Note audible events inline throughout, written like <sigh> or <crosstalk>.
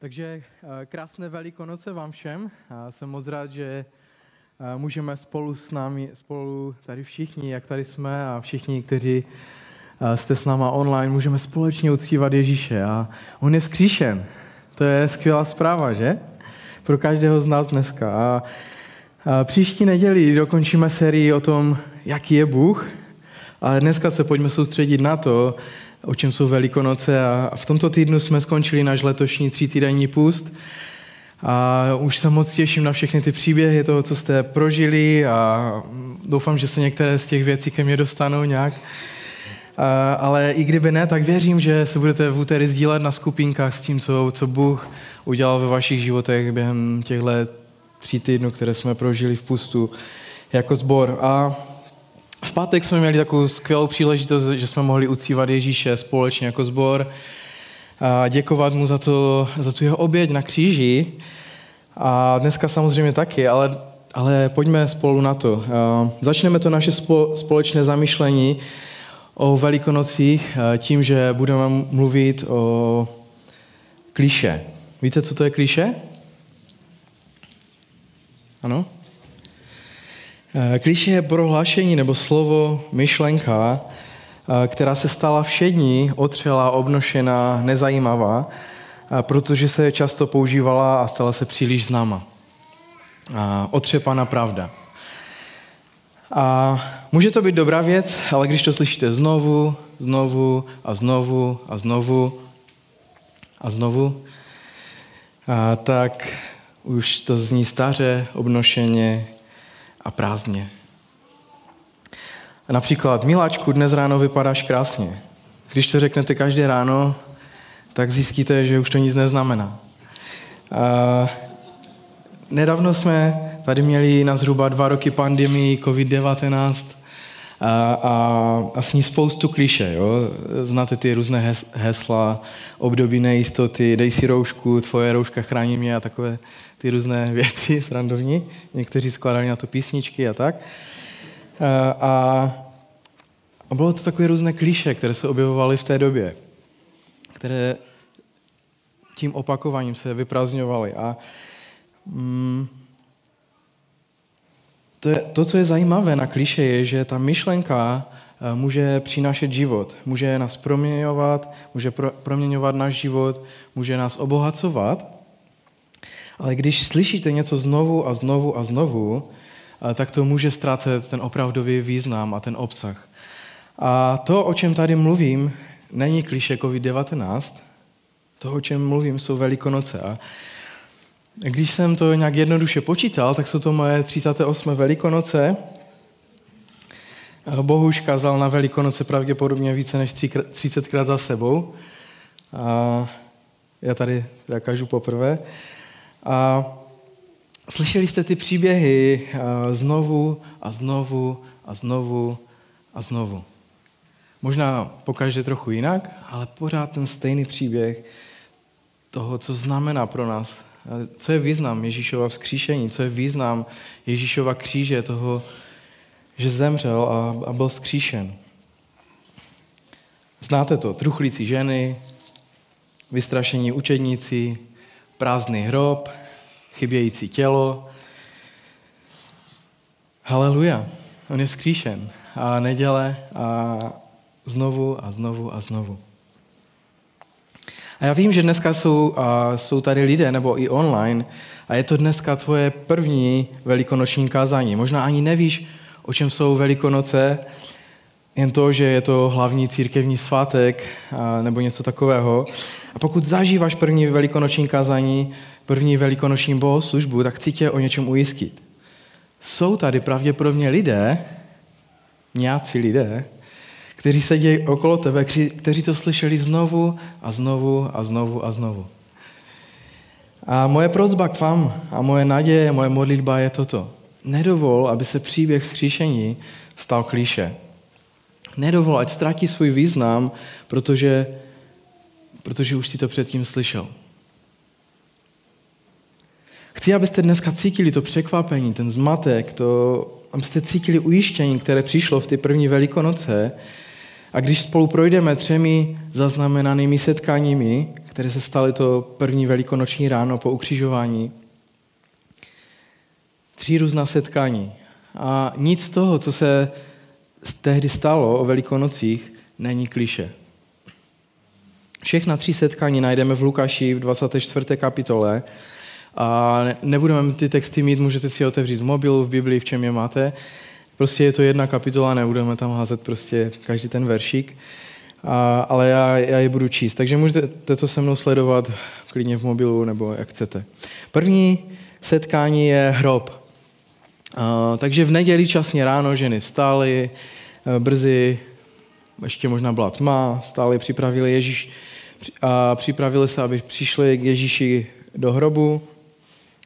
Takže eh, krásné velikonoce vám všem. A jsem moc rád, že eh, můžeme spolu s námi, spolu tady všichni, jak tady jsme a všichni, kteří eh, jste s náma online, můžeme společně uctívat Ježíše. A on je vzkříšen. To je skvělá zpráva, že? Pro každého z nás dneska. A příští neděli dokončíme sérii o tom, jaký je Bůh. A dneska se pojďme soustředit na to, o čem jsou Velikonoce. A v tomto týdnu jsme skončili náš letošní třítýdenní půst. A už se moc těším na všechny ty příběhy toho, co jste prožili a doufám, že se některé z těch věcí ke mně dostanou nějak. A, ale i kdyby ne, tak věřím, že se budete v úterý sdílet na skupinkách s tím, co, co Bůh udělal ve vašich životech během těchto tří týdnů, které jsme prožili v pustu jako sbor. A v pátek jsme měli takovou skvělou příležitost, že jsme mohli uctívat Ježíše společně jako sbor a děkovat mu za, to, za tu jeho oběť na kříži. A dneska samozřejmě taky, ale, ale pojďme spolu na to. Začneme to naše společné zamýšlení o Velikonocích tím, že budeme mluvit o kliše. Víte, co to je kliše? Ano? Eh, Kliše je prohlášení nebo slovo, myšlenka, eh, která se stala všední, otřela, obnošená, nezajímavá, eh, protože se často používala a stala se příliš známa. Otřepaná pravda. A může to být dobrá věc, ale když to slyšíte znovu, znovu a znovu a znovu a znovu, a tak už to zní staře, obnošeně, a prázdně. Například, miláčku, dnes ráno vypadáš krásně. Když to řeknete každé ráno, tak zjistíte, že už to nic neznamená. A nedávno jsme tady měli na zhruba dva roky pandemii COVID-19 a, a, a s ní spoustu kliše. Jo? Znáte ty různé hesla, období nejistoty, dej si roušku, tvoje rouška chrání mě a takové ty různé <laughs> věci srandovní. Někteří skladali na to písničky a tak. A, a bylo to takové různé kliše, které se objevovaly v té době, které tím opakováním se vyprazňovaly. A mm, to, je, to, co je zajímavé na kliše, je, že ta myšlenka e, může přinášet život, může nás proměňovat, může pro, proměňovat náš život, může nás obohacovat, ale když slyšíte něco znovu a znovu a znovu, tak to může ztrácet ten opravdový význam a ten obsah. A to, o čem tady mluvím, není kliše COVID-19. To, o čem mluvím, jsou Velikonoce. A když jsem to nějak jednoduše počítal, tak jsou to moje 38. Velikonoce. Bohuž kazal na Velikonoce pravděpodobně více než 30krát za sebou. A já tady já kažu poprvé. A slyšeli jste ty příběhy znovu a znovu a znovu a znovu. Možná pokaždé trochu jinak, ale pořád ten stejný příběh toho, co znamená pro nás. Co je význam Ježíšova vzkříšení, co je význam Ježíšova kříže, toho, že zemřel a, a byl vzkříšen. Znáte to, truchlící ženy, vystrašení učedníci, prázdný hrob, chybějící tělo. Haleluja, on je vzkříšen. A neděle a znovu a znovu a znovu. A já vím, že dneska jsou, a jsou tady lidé, nebo i online, a je to dneska tvoje první velikonoční kázání. Možná ani nevíš, o čem jsou velikonoce, jen to, že je to hlavní církevní svátek a, nebo něco takového. A pokud zažíváš první velikonoční kázání, první velikonoční bohoslužbu, tak chci tě o něčem ujistit. Jsou tady pravděpodobně lidé, nějací lidé, kteří sedí okolo tebe, kteří to slyšeli znovu a znovu a znovu a znovu. A moje prozba k vám a moje naděje, moje modlitba je toto. Nedovol, aby se příběh vzkříšení stal klíše. Nedovol, ať ztratí svůj význam, protože, protože už si to předtím slyšel. Chci, abyste dneska cítili to překvapení, ten zmatek, to, abyste cítili ujištění, které přišlo v ty první velikonoce. A když spolu projdeme třemi zaznamenanými setkáními, které se staly to první velikonoční ráno po ukřižování. Tři různá setkání. A nic z toho, co se tehdy stalo o velikonocích, není kliše. Všechna tři setkání najdeme v Lukáši v 24. kapitole. A nebudeme ty texty mít, můžete si je otevřít v mobilu, v Biblii, v čem je máte. Prostě je to jedna kapitola, nebudeme tam házet prostě každý ten veršík. A, ale já, já je budu číst. Takže můžete to se mnou sledovat klidně v mobilu nebo jak chcete. První setkání je hrob. A, takže v neděli časně ráno ženy vstály, e, brzy, ještě možná byla tma, stáli, připravili Ježíš, a připravili se, aby přišli k Ježíši do hrobu,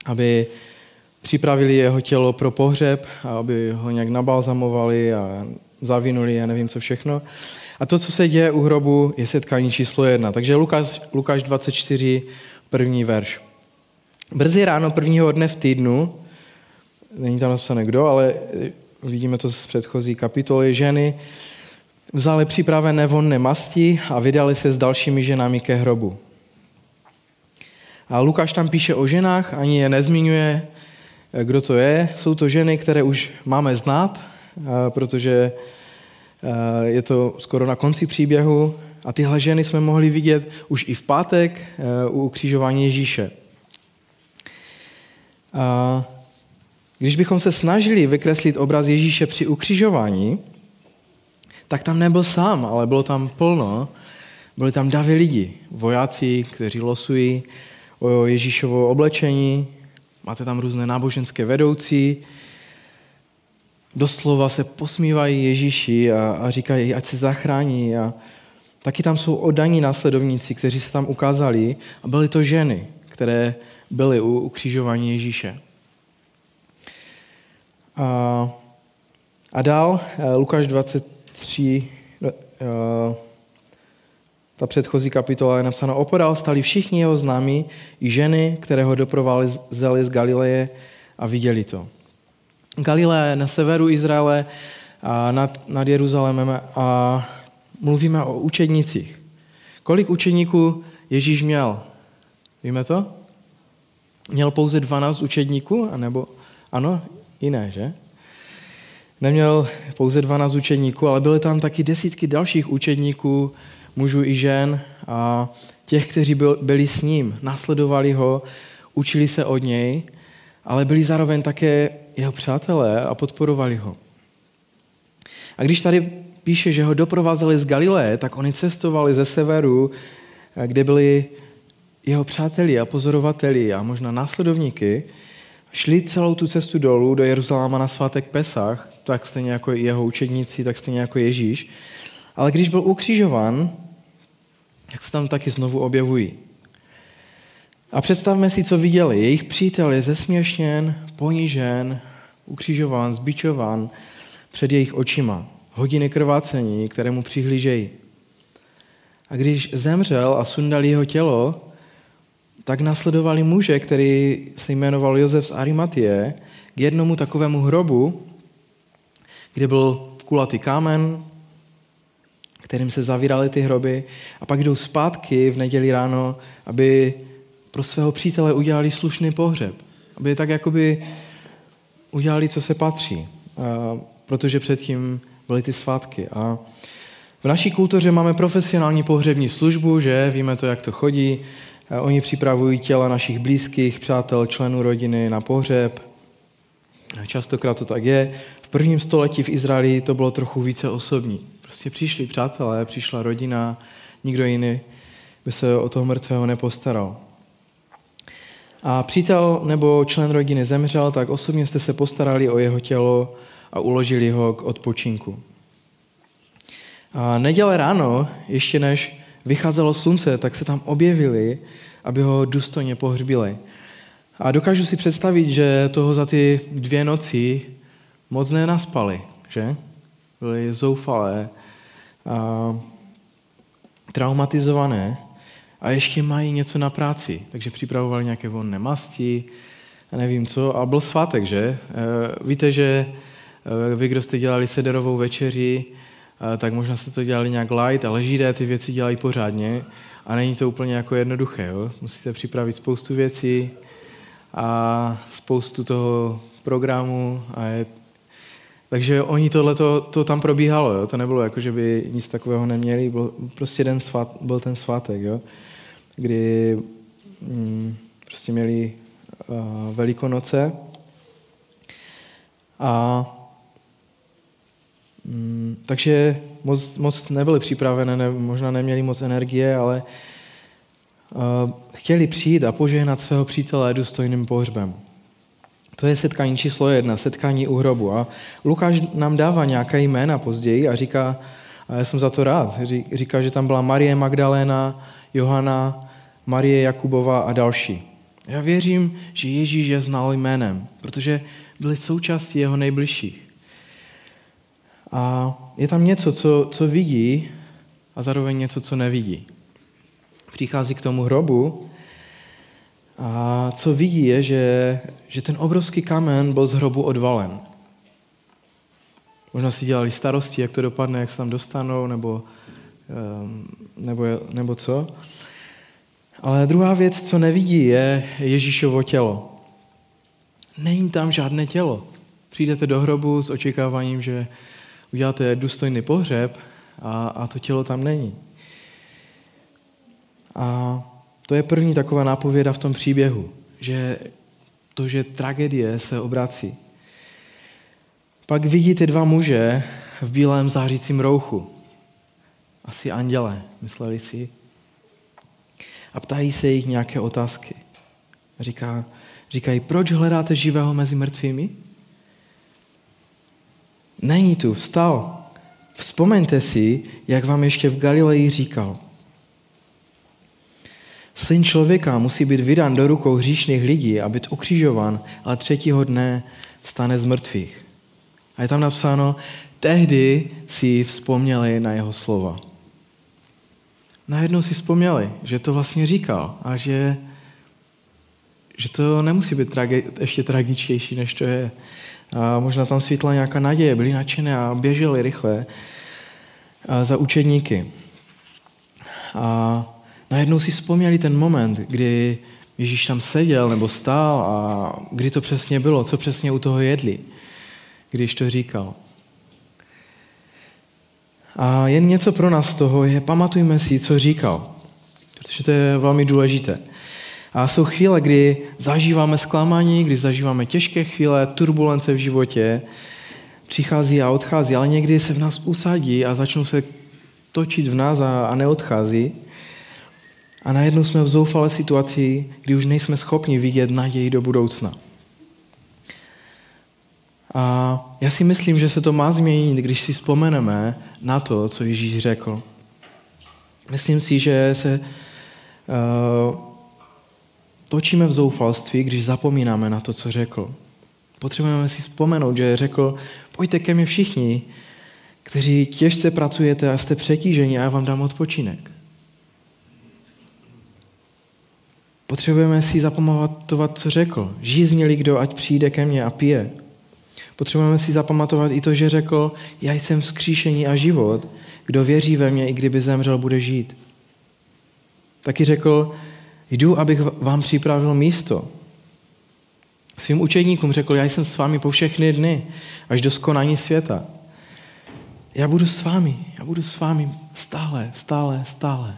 aby připravili jeho tělo pro pohřeb, aby ho nějak nabalzamovali a zavinuli a nevím co všechno. A to, co se děje u hrobu, je setkání číslo jedna. Takže Lukáš, Lukáš 24, první verš. Brzy ráno prvního dne v týdnu, není tam napsané kdo, ale vidíme to z předchozí kapitoly, ženy vzali připravené vonné masti a vydali se s dalšími ženami ke hrobu. A Lukáš tam píše o ženách, ani je nezmiňuje, kdo to je. Jsou to ženy, které už máme znát, protože je to skoro na konci příběhu. A tyhle ženy jsme mohli vidět už i v pátek u ukřižování Ježíše. Když bychom se snažili vykreslit obraz Ježíše při ukřižování, tak tam nebyl sám, ale bylo tam plno. Byly tam davy lidi, vojáci, kteří losují o Ježíšovo oblečení, máte tam různé náboženské vedoucí, doslova se posmívají Ježíši a, a říkají, ať se zachrání. A taky tam jsou oddaní následovníci, kteří se tam ukázali a byly to ženy, které byly u ukřižování Ježíše. A, a dál eh, Lukáš 23, ta předchozí kapitola je napsána, opodál stali všichni jeho známí i ženy, které ho doprovázely z Galileje a viděli to. Galilea na severu Izraele a nad, nad Jeruzalémem a mluvíme o učednicích. Kolik učedníků Ježíš měl? Víme to? Měl pouze 12 učedníků? Anebo, ano, jiné, že? Neměl pouze 12 učedníků, ale byly tam taky desítky dalších učedníků, mužů i žen a těch, kteří byli s ním, nasledovali ho, učili se od něj, ale byli zároveň také jeho přátelé a podporovali ho. A když tady píše, že ho doprovázeli z Galileje, tak oni cestovali ze severu, kde byli jeho přáteli a pozorovateli a možná následovníky, šli celou tu cestu dolů do Jeruzaléma na svátek Pesach, tak stejně jako jeho učedníci, tak stejně jako Ježíš. Ale když byl ukřižovan, tak se tam taky znovu objevují. A představme si, co viděli. Jejich přítel je zesměšněn, ponížen, ukřižován, zbičován před jejich očima. Hodiny krvácení, kterému přihlížejí. A když zemřel a sundali jeho tělo, tak nasledovali muže, který se jmenoval Josef z Arimatie, k jednomu takovému hrobu, kde byl kulatý kámen, kterým se zavíraly ty hroby a pak jdou zpátky v neděli ráno, aby pro svého přítele udělali slušný pohřeb. Aby tak jakoby udělali, co se patří. protože předtím byly ty svátky. A v naší kultuře máme profesionální pohřební službu, že víme to, jak to chodí. Oni připravují těla našich blízkých, přátel, členů rodiny na pohřeb. Častokrát to tak je. V prvním století v Izraeli to bylo trochu více osobní. Prostě přišli přátelé, přišla rodina, nikdo jiný by se o toho mrtvého nepostaral. A přítel nebo člen rodiny zemřel, tak osobně jste se postarali o jeho tělo a uložili ho k odpočinku. A neděle ráno, ještě než vycházelo slunce, tak se tam objevili, aby ho důstojně pohřbili. A dokážu si představit, že toho za ty dvě noci moc nenaspali, že? Byli zoufalé, a traumatizované a ještě mají něco na práci, takže připravovali nějaké vonné masti a nevím co. A byl svátek, že? E, víte, že e, vy, kdo jste dělali sederovou večeři, e, tak možná jste to dělali nějak light, ale židé ty věci dělají pořádně. a není to úplně jako jednoduché. Jo? Musíte připravit spoustu věcí a spoustu toho programu a je takže oni tohle to tam probíhalo, jo? to nebylo jako, že by nic takového neměli, byl prostě den svát, byl ten svátek, jo? kdy mm, prostě měli uh, Velikonoce a mm, takže moc, moc nebyli připravené, ne, možná neměli moc energie, ale uh, chtěli přijít a požehnat svého přítele důstojným pohřbem. To je setkání číslo jedna, setkání u hrobu. A Lukáš nám dává nějaké jména později a říká, a já jsem za to rád, říká, že tam byla Marie Magdaléna, Johana, Marie Jakubova a další. Já věřím, že Ježíš je znal jménem, protože byli součástí jeho nejbližších. A je tam něco, co, co vidí a zároveň něco, co nevidí. Přichází k tomu hrobu a co vidí je, že, že ten obrovský kamen byl z hrobu odvalen. Možná si dělali starosti, jak to dopadne, jak se tam dostanou, nebo, ehm, nebo, nebo co. Ale druhá věc, co nevidí, je Ježíšovo tělo. Není tam žádné tělo. Přijdete do hrobu s očekáváním, že uděláte důstojný pohřeb a, a to tělo tam není. A to je první taková nápověda v tom příběhu, že to, že tragédie se obrací. Pak vidíte dva muže v bílém zářícím rouchu. Asi anděle, mysleli si. A ptají se jich nějaké otázky. Říká, říkají, proč hledáte živého mezi mrtvými? Není tu, vstal. Vzpomeňte si, jak vám ještě v Galileji říkal. Syn člověka musí být vydán do rukou hříšných lidí a být ukřižovan, ale třetího dne vstane z mrtvých. A je tam napsáno, tehdy si vzpomněli na jeho slova. Najednou si vzpomněli, že to vlastně říkal a že, že to nemusí být trage, ještě tragičtější, než to je. A možná tam svítla nějaká naděje, byli nadšené a běželi rychle za učedníky. A najednou si vzpomněli ten moment, kdy Ježíš tam seděl nebo stál a kdy to přesně bylo, co přesně u toho jedli, když to říkal. A jen něco pro nás z toho je, pamatujme si, co říkal, protože to je velmi důležité. A jsou chvíle, kdy zažíváme zklamání, kdy zažíváme těžké chvíle, turbulence v životě, přichází a odchází, ale někdy se v nás usadí a začnou se točit v nás a, a neodchází. A najednou jsme v zoufalé situaci, kdy už nejsme schopni vidět naději do budoucna. A já si myslím, že se to má změnit, když si vzpomeneme na to, co Ježíš řekl. Myslím si, že se uh, točíme v zoufalství, když zapomínáme na to, co řekl. Potřebujeme si vzpomenout, že řekl, pojďte ke mně všichni, kteří těžce pracujete a jste přetíženi a já vám dám odpočinek. Potřebujeme si zapamatovat, co řekl. Žíznili kdo, ať přijde ke mně a pije. Potřebujeme si zapamatovat i to, že řekl, já jsem vzkříšení a život. Kdo věří ve mě, i kdyby zemřel, bude žít. Taky řekl, jdu, abych vám připravil místo. Svým učedníkům řekl, já jsem s vámi po všechny dny, až do skonání světa. Já budu s vámi, já budu s vámi stále, stále, stále.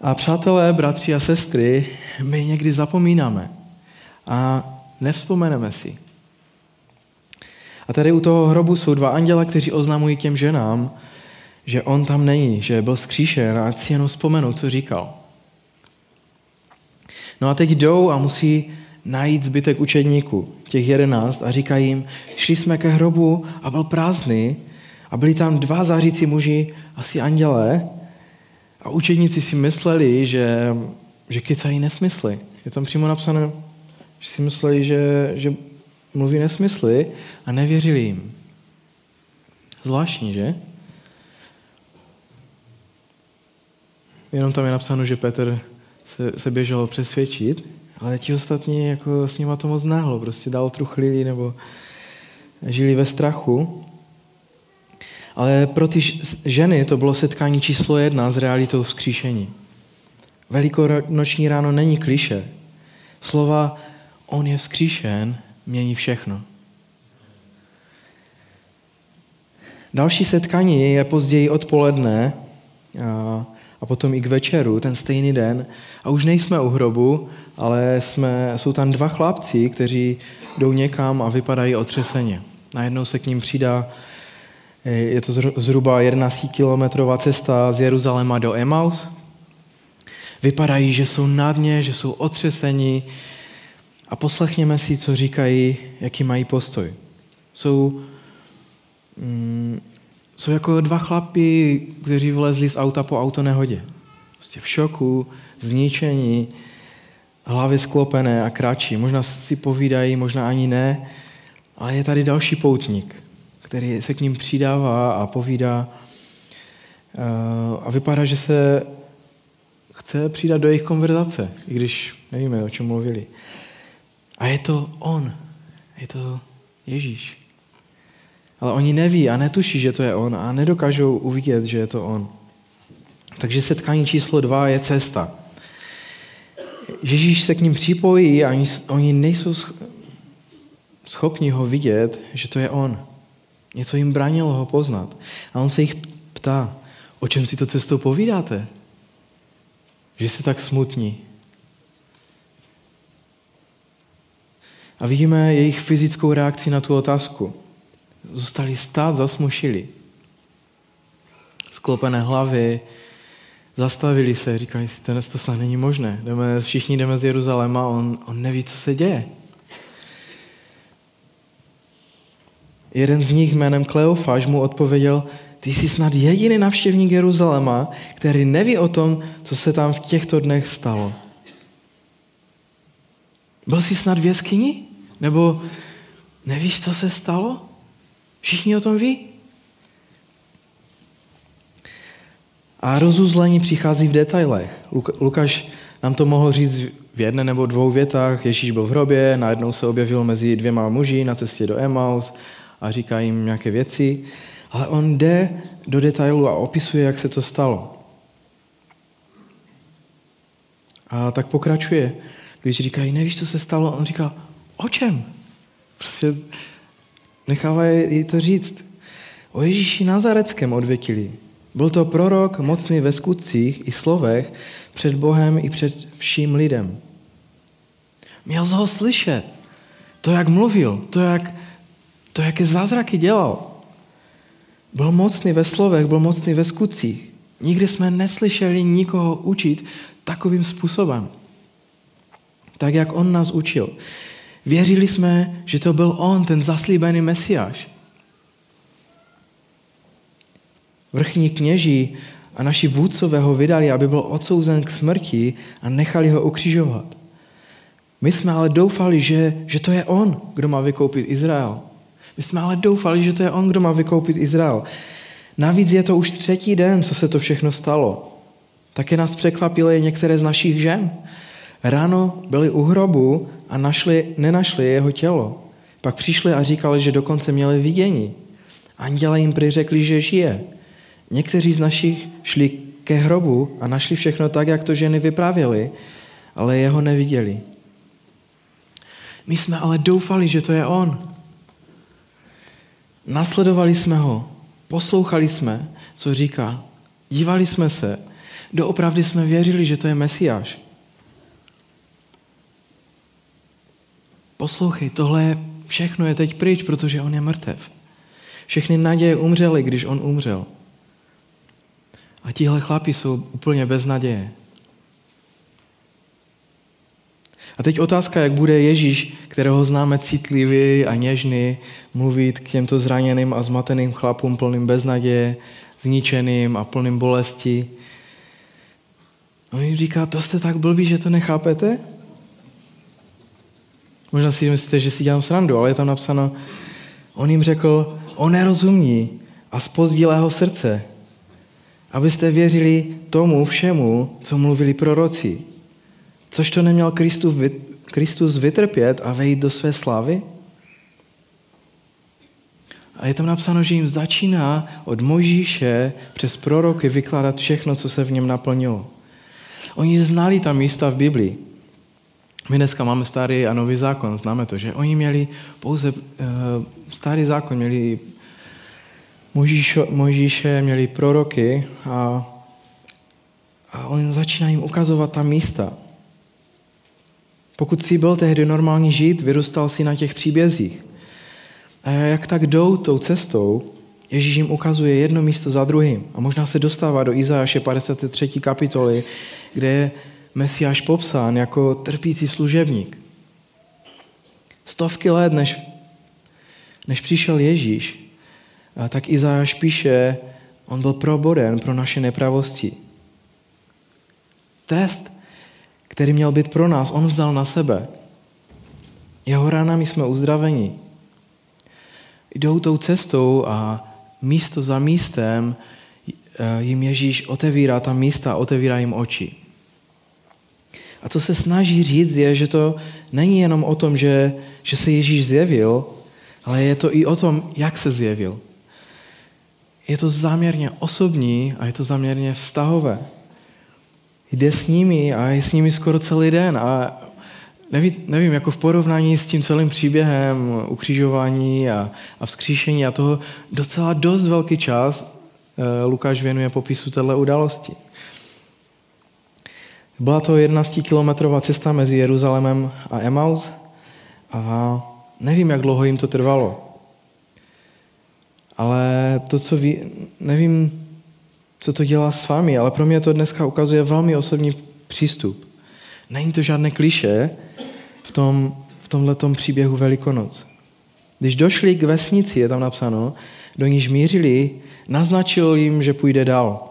A přátelé, bratři a sestry, my někdy zapomínáme a nevzpomeneme si. A tady u toho hrobu jsou dva anděla, kteří oznamují těm ženám, že on tam není, že byl zkříšen a si jenom vzpomenou, co říkal. No a teď jdou a musí najít zbytek učedníků, těch jedenáct, a říkají jim, šli jsme ke hrobu a byl prázdný a byli tam dva zářící muži, asi andělé, a učedníci si mysleli, že, že kecají nesmysly. Je tam přímo napsané, že si mysleli, že, že mluví nesmysly a nevěřili jim. Zvláštní, že? Jenom tam je napsáno, že Petr se, se běžel přesvědčit, ale ti ostatní jako s nima to moc náhlo, prostě dál truchlili nebo žili ve strachu. Ale pro ty ženy to bylo setkání číslo jedna s realitou vzkříšení. Velikonoční ráno není kliše. Slova on je vzkříšen mění všechno. Další setkání je později odpoledne a, a potom i k večeru, ten stejný den. A už nejsme u hrobu, ale jsme, jsou tam dva chlapci, kteří jdou někam a vypadají otřeseně. Najednou se k ním přidá, je to zhruba 11 kilometrová cesta z Jeruzaléma do Emaus. Vypadají, že jsou na dně, že jsou otřesení a poslechněme si, co říkají, jaký mají postoj. Jsou, mm, jsou jako dva chlapi, kteří vlezli z auta po autonehodě. Prostě v šoku, zničení, hlavy sklopené a kráčí. Možná si povídají, možná ani ne, ale je tady další poutník, který se k ním přidává a povídá eh, a vypadá, že se chce přidat do jejich konverzace, i když nevíme, o čem mluvili. A je to on, je to Ježíš. Ale oni neví a netuší, že to je on a nedokážou uvidět, že je to on. Takže setkání číslo dva je cesta. Ježíš se k ním připojí a oni, oni nejsou schopni ho vidět, že to je on. Něco jim bránilo ho poznat. A on se jich ptá, o čem si to cestou povídáte? Že jste tak smutní. A vidíme jejich fyzickou reakci na tu otázku. Zůstali stát, zasmušili. Sklopené hlavy, zastavili se, říkali si, to snad není možné. Jdeme, všichni jdeme z Jeruzaléma, on, on neví, co se děje. Jeden z nich jménem Kleofáš mu odpověděl, ty jsi snad jediný navštěvník Jeruzaléma, který neví o tom, co se tam v těchto dnech stalo. Byl jsi snad v jeskyni? Nebo nevíš, co se stalo? Všichni o tom ví? A rozuzlení přichází v detailech. Lukáš nám to mohl říct v jedné nebo dvou větách. Ježíš byl v hrobě, najednou se objevil mezi dvěma muži na cestě do Emaus a říká jim nějaké věci. Ale on jde do detailu a opisuje, jak se to stalo. A tak pokračuje. Když říkají, nevíš, co se stalo, on říká, o čem? Prostě nechává jí to říct. O Ježíši Nazareckém odvětili. Byl to prorok mocný ve skutcích i slovech před Bohem i před vším lidem. Měl z ho slyšet. To, jak mluvil, to, jak, to, jaké zázraky dělal. Byl mocný ve slovech, byl mocný ve skutcích. Nikdy jsme neslyšeli nikoho učit takovým způsobem. Tak, jak on nás učil. Věřili jsme, že to byl on, ten zaslíbený mesiáš. Vrchní kněží a naši vůdcové ho vydali, aby byl odsouzen k smrti a nechali ho ukřižovat. My jsme ale doufali, že, že to je on, kdo má vykoupit Izrael. My jsme ale doufali, že to je on, kdo má vykoupit Izrael. Navíc je to už třetí den, co se to všechno stalo. Také nás překvapily některé z našich žen. Ráno byli u hrobu a našli, nenašli jeho tělo. Pak přišli a říkali, že dokonce měli vidění. Anděle jim prý řekli, že žije. Někteří z našich šli ke hrobu a našli všechno tak, jak to ženy vyprávěly, ale jeho neviděli. My jsme ale doufali, že to je on. Nasledovali jsme ho, poslouchali jsme, co říká, dívali jsme se, doopravdy jsme věřili, že to je Mesiáš. Poslouchej, tohle všechno je teď pryč, protože on je mrtev. Všechny naděje umřely, když on umřel. A tihle chlapi jsou úplně bez naděje. A teď otázka, jak bude Ježíš, kterého známe citlivý a něžný, mluvit k těmto zraněným a zmateným chlapům plným beznaděje, zničeným a plným bolesti. On jim říká, to jste tak blbí, že to nechápete? Možná si myslíte, že si dělám srandu, ale je tam napsáno, on jim řekl, o nerozumní a z pozdílého srdce, abyste věřili tomu všemu, co mluvili proroci. Což to neměl Kristus, Kristus vytrpět a vejít do své slávy? A je tam napsáno, že jim začíná od Mojžíše přes proroky vykládat všechno, co se v něm naplnilo. Oni znali ta místa v Biblii. My dneska máme starý a nový zákon, známe to, že oni měli pouze uh, starý zákon, měli Mojžíše, Mojžíše, měli proroky a, a on začíná jim ukazovat ta místa. Pokud si byl tehdy normální žít, vyrůstal si na těch příbězích. A jak tak jdou tou cestou, Ježíš jim ukazuje jedno místo za druhým. A možná se dostává do Izajaše 53. kapitoly, kde je Mesiáš popsán jako trpící služebník. Stovky let, než, než přišel Ježíš, tak Izajáš píše, on byl proboden pro naše nepravosti. Test, který měl být pro nás, on vzal na sebe. Jeho ranami jsme uzdraveni. Jdou tou cestou a místo za místem eh, jim Ježíš otevírá ta místa, otevírá jim oči. A co se snaží říct je, že to není jenom o tom, že, že se Ježíš zjevil, ale je to i o tom, jak se zjevil. Je to záměrně osobní a je to záměrně vztahové. Jde s nimi a je s nimi skoro celý den a nevím, nevím jako v porovnání s tím celým příběhem ukřižování a, a vzkříšení a toho docela dost velký čas eh, Lukáš věnuje popisu této události. Byla to 11-kilometrová cesta mezi Jeruzalémem a Emaus a nevím, jak dlouho jim to trvalo. Ale to, co ví, nevím, co to dělá s vámi, ale pro mě to dneska ukazuje velmi osobní přístup. Není to žádné kliše v, tom, v tomhletom příběhu Velikonoc. Když došli k vesnici, je tam napsáno, do níž mířili, naznačil jim, že půjde dál.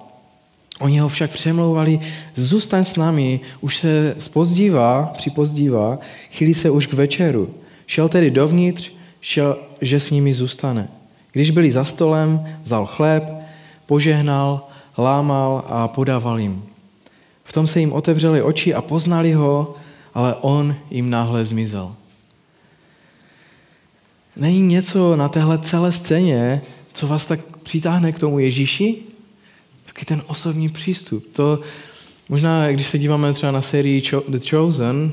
Oni ho však přemlouvali, zůstaň s námi, už se spozdívá, připozdívá, chýlí se už k večeru. Šel tedy dovnitř, šel, že s nimi zůstane. Když byli za stolem, vzal chléb, požehnal, lámal a podával jim. V tom se jim otevřely oči a poznali ho, ale on jim náhle zmizel. Není něco na téhle celé scéně, co vás tak přitáhne k tomu Ježíši? Taky ten osobní přístup. To možná, když se díváme třeba na sérii The Chosen,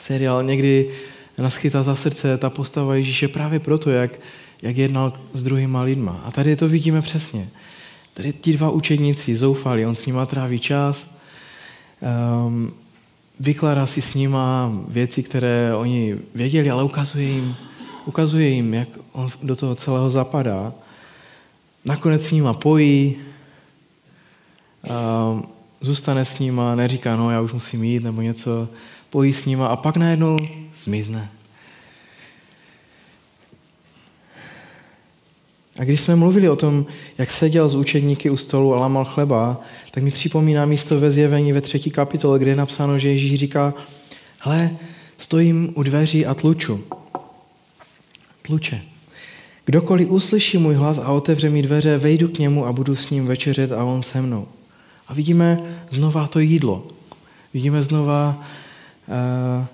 seriál někdy nás chytá za srdce ta postava Ježíše právě proto, jak, jak jednal s druhýma lidma. A tady to vidíme přesně. Tady ti dva učedníci zoufali, on s nima tráví čas, um, vykládá si s nima věci, které oni věděli, ale ukazuje jim, ukazuje jim, jak on do toho celého zapadá. Nakonec s nima pojí, um, zůstane s nima, neříká, no já už musím jít, nebo něco, pojí s nima a pak najednou zmizne. A když jsme mluvili o tom, jak seděl z učedníky u stolu a lamal chleba, tak mi připomíná místo ve zjevení ve třetí kapitole, kde je napsáno, že Ježíš říká, hle, stojím u dveří a tluču. Tluče. Kdokoliv uslyší můj hlas a otevře mi dveře, vejdu k němu a budu s ním večeřet a on se mnou. A vidíme znova to jídlo. Vidíme znova uh,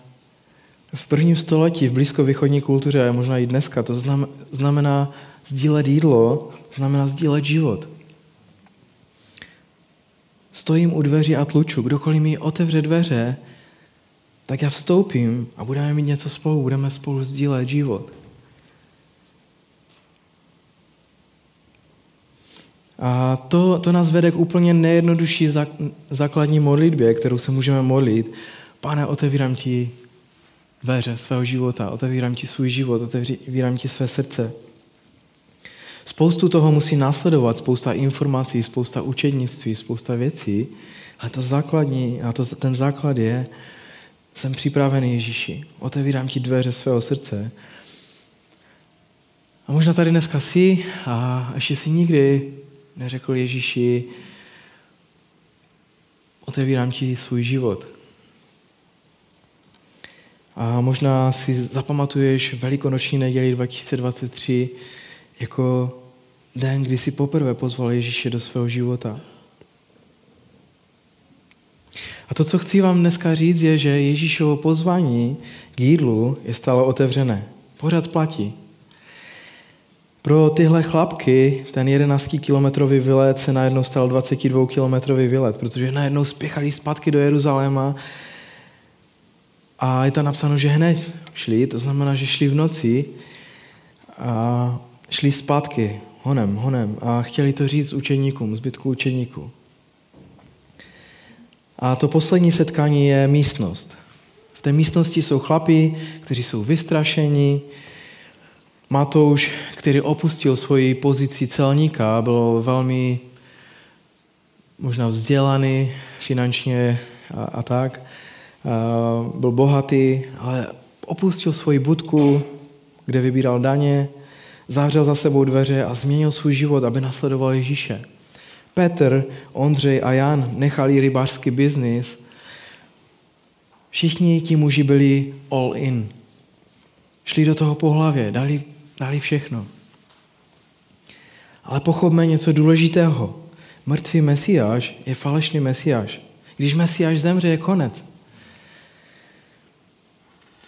v prvním století v blízkovýchodní kultuře, a možná i dneska, to znamená Sdílet jídlo znamená sdílet život. Stojím u dveří a tluču. Kdokoliv mi otevře dveře, tak já vstoupím a budeme mít něco spolu, budeme spolu sdílet život. A to, to nás vede k úplně nejjednodušší základní modlitbě, kterou se můžeme modlit. Pane, otevírám ti dveře svého života, otevírám ti svůj život, otevírám ti své srdce. Spoustu toho musí následovat, spousta informací, spousta učednictví, spousta věcí, ale to základní, a to, ten základ je, jsem připravený Ježíši, otevírám ti dveře svého srdce. A možná tady dneska jsi a ještě si nikdy neřekl Ježíši, otevírám ti svůj život. A možná si zapamatuješ velikonoční neděli 2023 jako den, kdy si poprvé pozval Ježíše do svého života. A to, co chci vám dneska říct, je, že Ježíšovo pozvání k jídlu je stále otevřené. Pořád platí. Pro tyhle chlapky ten 11-kilometrový výlet se najednou stal 22-kilometrový výlet, protože najednou spěchali zpátky do Jeruzaléma a je to napsáno, že hned šli, to znamená, že šli v noci a šli zpátky honem, honem a chtěli to říct učeníkům, zbytku učeníků. A to poslední setkání je místnost. V té místnosti jsou chlapi, kteří jsou vystrašení. Matouš, který opustil svoji pozici celníka, byl velmi možná vzdělaný finančně a, a tak. A byl bohatý, ale opustil svoji budku, kde vybíral daně, zavřel za sebou dveře a změnil svůj život, aby nasledoval Ježíše. Petr, Ondřej a Jan nechali rybářský biznis. Všichni ti muži byli all in. Šli do toho po hlavě, dali, dali všechno. Ale pochopme něco důležitého. Mrtvý mesiáš je falešný mesiáš. Když mesiáš zemře, je konec.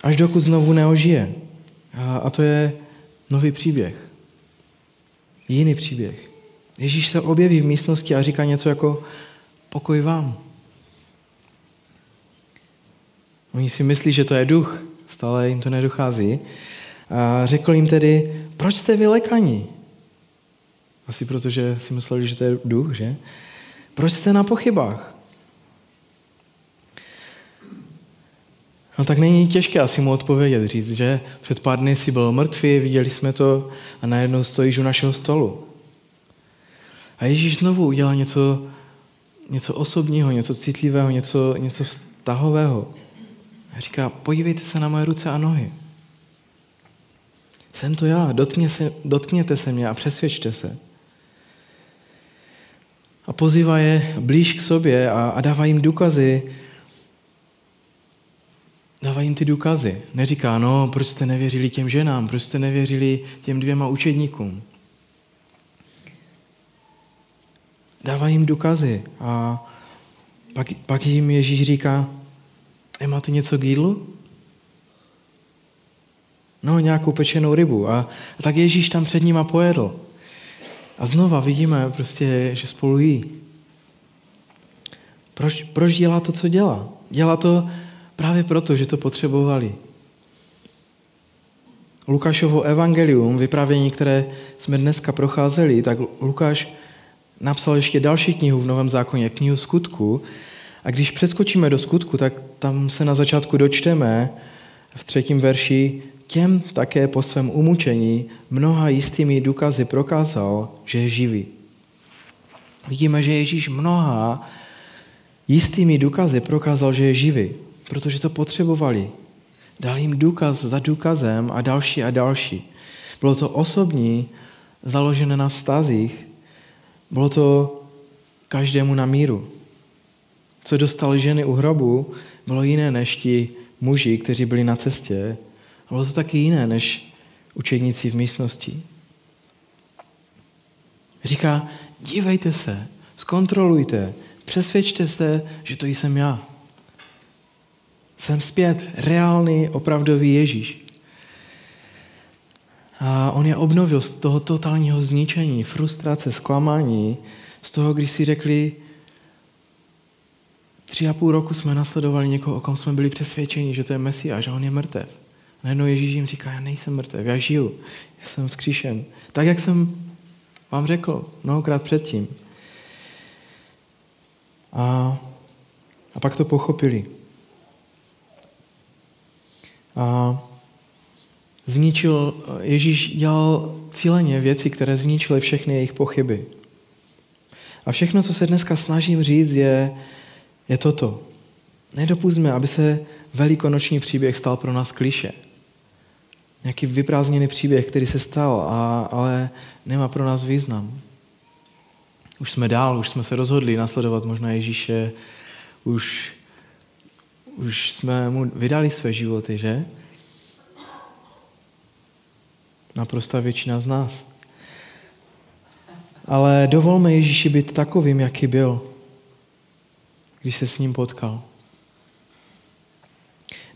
Až dokud znovu neožije. A, a to je nový příběh. Jiný příběh. Ježíš se objeví v místnosti a říká něco jako pokoj vám. Oni si myslí, že to je duch, stále jim to nedochází. A řekl jim tedy, proč jste vylekaní? Asi protože si mysleli, že to je duch, že? Proč jste na pochybách? No tak není těžké asi mu odpovědět, říct, že před pár dny si byl mrtvý, viděli jsme to a najednou stojíš u našeho stolu. A Ježíš znovu udělá něco, něco osobního, něco citlivého, něco, něco vztahového. A říká, podívejte se na moje ruce a nohy. Jsem to já, dotkně se, dotkněte se mě a přesvědčte se. A pozývá je blíž k sobě a, a dává jim důkazy, dává jim ty důkazy. Neříká, no, proč jste nevěřili těm ženám, proč jste nevěřili těm dvěma učedníkům. Dává jim důkazy a pak, pak jim Ježíš říká, nemáte něco k jídlu? No, nějakou pečenou rybu. A, a tak Ježíš tam před nima pojedl. A znova vidíme prostě, že spolu jí. Proč, proč dělá to, co dělá? Dělá to právě proto, že to potřebovali. Lukášovo evangelium, vyprávění, které jsme dneska procházeli, tak Lukáš napsal ještě další knihu v Novém zákoně, knihu skutku. A když přeskočíme do skutku, tak tam se na začátku dočteme v třetím verši, těm také po svém umučení mnoha jistými důkazy prokázal, že je živý. Vidíme, že Ježíš mnoha jistými důkazy prokázal, že je živý, protože to potřebovali. Dal jim důkaz za důkazem a další a další. Bylo to osobní, založené na vztazích, bylo to každému na míru. Co dostal ženy u hrobu, bylo jiné než ti muži, kteří byli na cestě. A bylo to taky jiné než učedníci v místnosti. Říká, dívejte se, zkontrolujte, přesvědčte se, že to jsem já. Jsem zpět reálný, opravdový Ježíš. A on je obnovil z toho totálního zničení, frustrace, zklamání, z toho, když si řekli, tři a půl roku jsme nasledovali někoho, o kom jsme byli přesvědčeni, že to je Mesiáš a on je mrtev. A najednou Ježíš jim říká, já nejsem mrtev, já žiju, já jsem vzkříšen. Tak, jak jsem vám řekl mnohokrát předtím. A, a pak to pochopili. A zničil, Ježíš dělal cíleně věci, které zničily všechny jejich pochyby. A všechno, co se dneska snažím říct, je, je toto. Nedopustme, aby se velikonoční příběh stal pro nás kliše. Nějaký vyprázdněný příběh, který se stal, a, ale nemá pro nás význam. Už jsme dál, už jsme se rozhodli nasledovat možná Ježíše, už, už jsme mu vydali své životy, že? Naprosta většina z nás. Ale dovolme Ježíši být takovým, jaký byl, když se s ním potkal.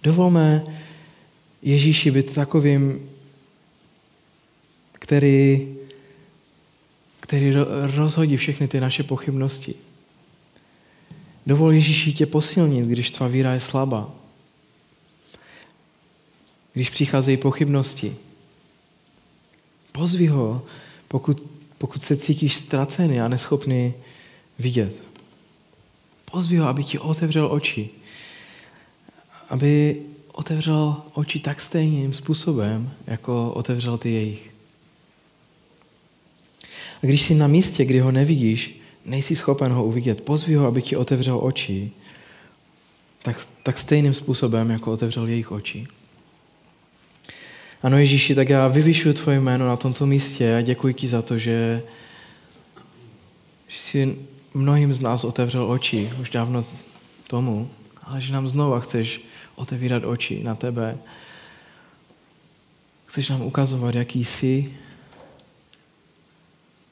Dovolme Ježíši být takovým, který, který rozhodí všechny ty naše pochybnosti. Dovol Ježíši tě posilnit, když tvá víra je slabá. Když přicházejí pochybnosti. Pozvi ho, pokud, pokud se cítíš ztracený a neschopný vidět. Pozvi ho, aby ti otevřel oči. Aby otevřel oči tak stejným způsobem, jako otevřel ty jejich. A když jsi na místě, kdy ho nevidíš, nejsi schopen ho uvidět, pozvi ho, aby ti otevřel oči, tak, tak stejným způsobem, jako otevřel jejich oči. Ano Ježíši, tak já vyvyšuju tvoje jméno na tomto místě a děkuji ti za to, že, že jsi mnohým z nás otevřel oči už dávno tomu, ale že nám znova chceš otevírat oči na tebe. Chceš nám ukazovat, jaký jsi.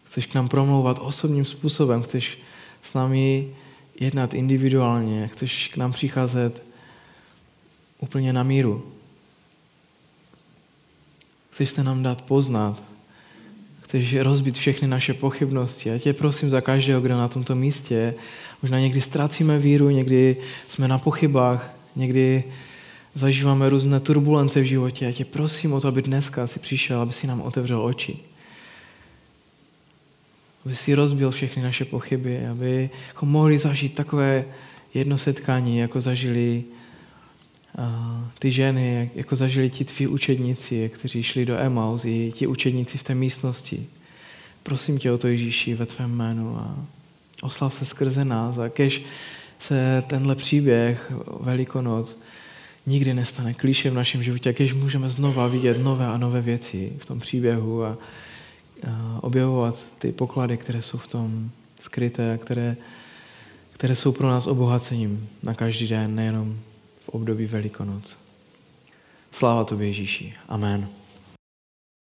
Chceš k nám promlouvat osobním způsobem. Chceš s námi jednat individuálně. Chceš k nám přicházet úplně na míru. Chceš se nám dát poznat. Chceš rozbít všechny naše pochybnosti. Já tě prosím za každého, kdo na tomto místě. Možná někdy ztrácíme víru, někdy jsme na pochybách, někdy zažíváme různé turbulence v životě. Já tě prosím o to, aby dneska si přišel, aby si nám otevřel oči. Aby si rozbil všechny naše pochyby, abychom mohli zažít takové jedno setkání, jako zažili ty ženy, jako zažili ti tví učedníci, kteří šli do Emaus, i ti učedníci v té místnosti. Prosím tě o to, Ježíši, ve tvém jménu a oslav se skrze nás a kež se tenhle příběh Velikonoc nikdy nestane klíše v našem životě, kež můžeme znova vidět nové a nové věci v tom příběhu a, a objevovat ty poklady, které jsou v tom skryté, které, které jsou pro nás obohacením na každý den, nejenom v období Velikonoc. Sláva tobě Ježíši. Amen.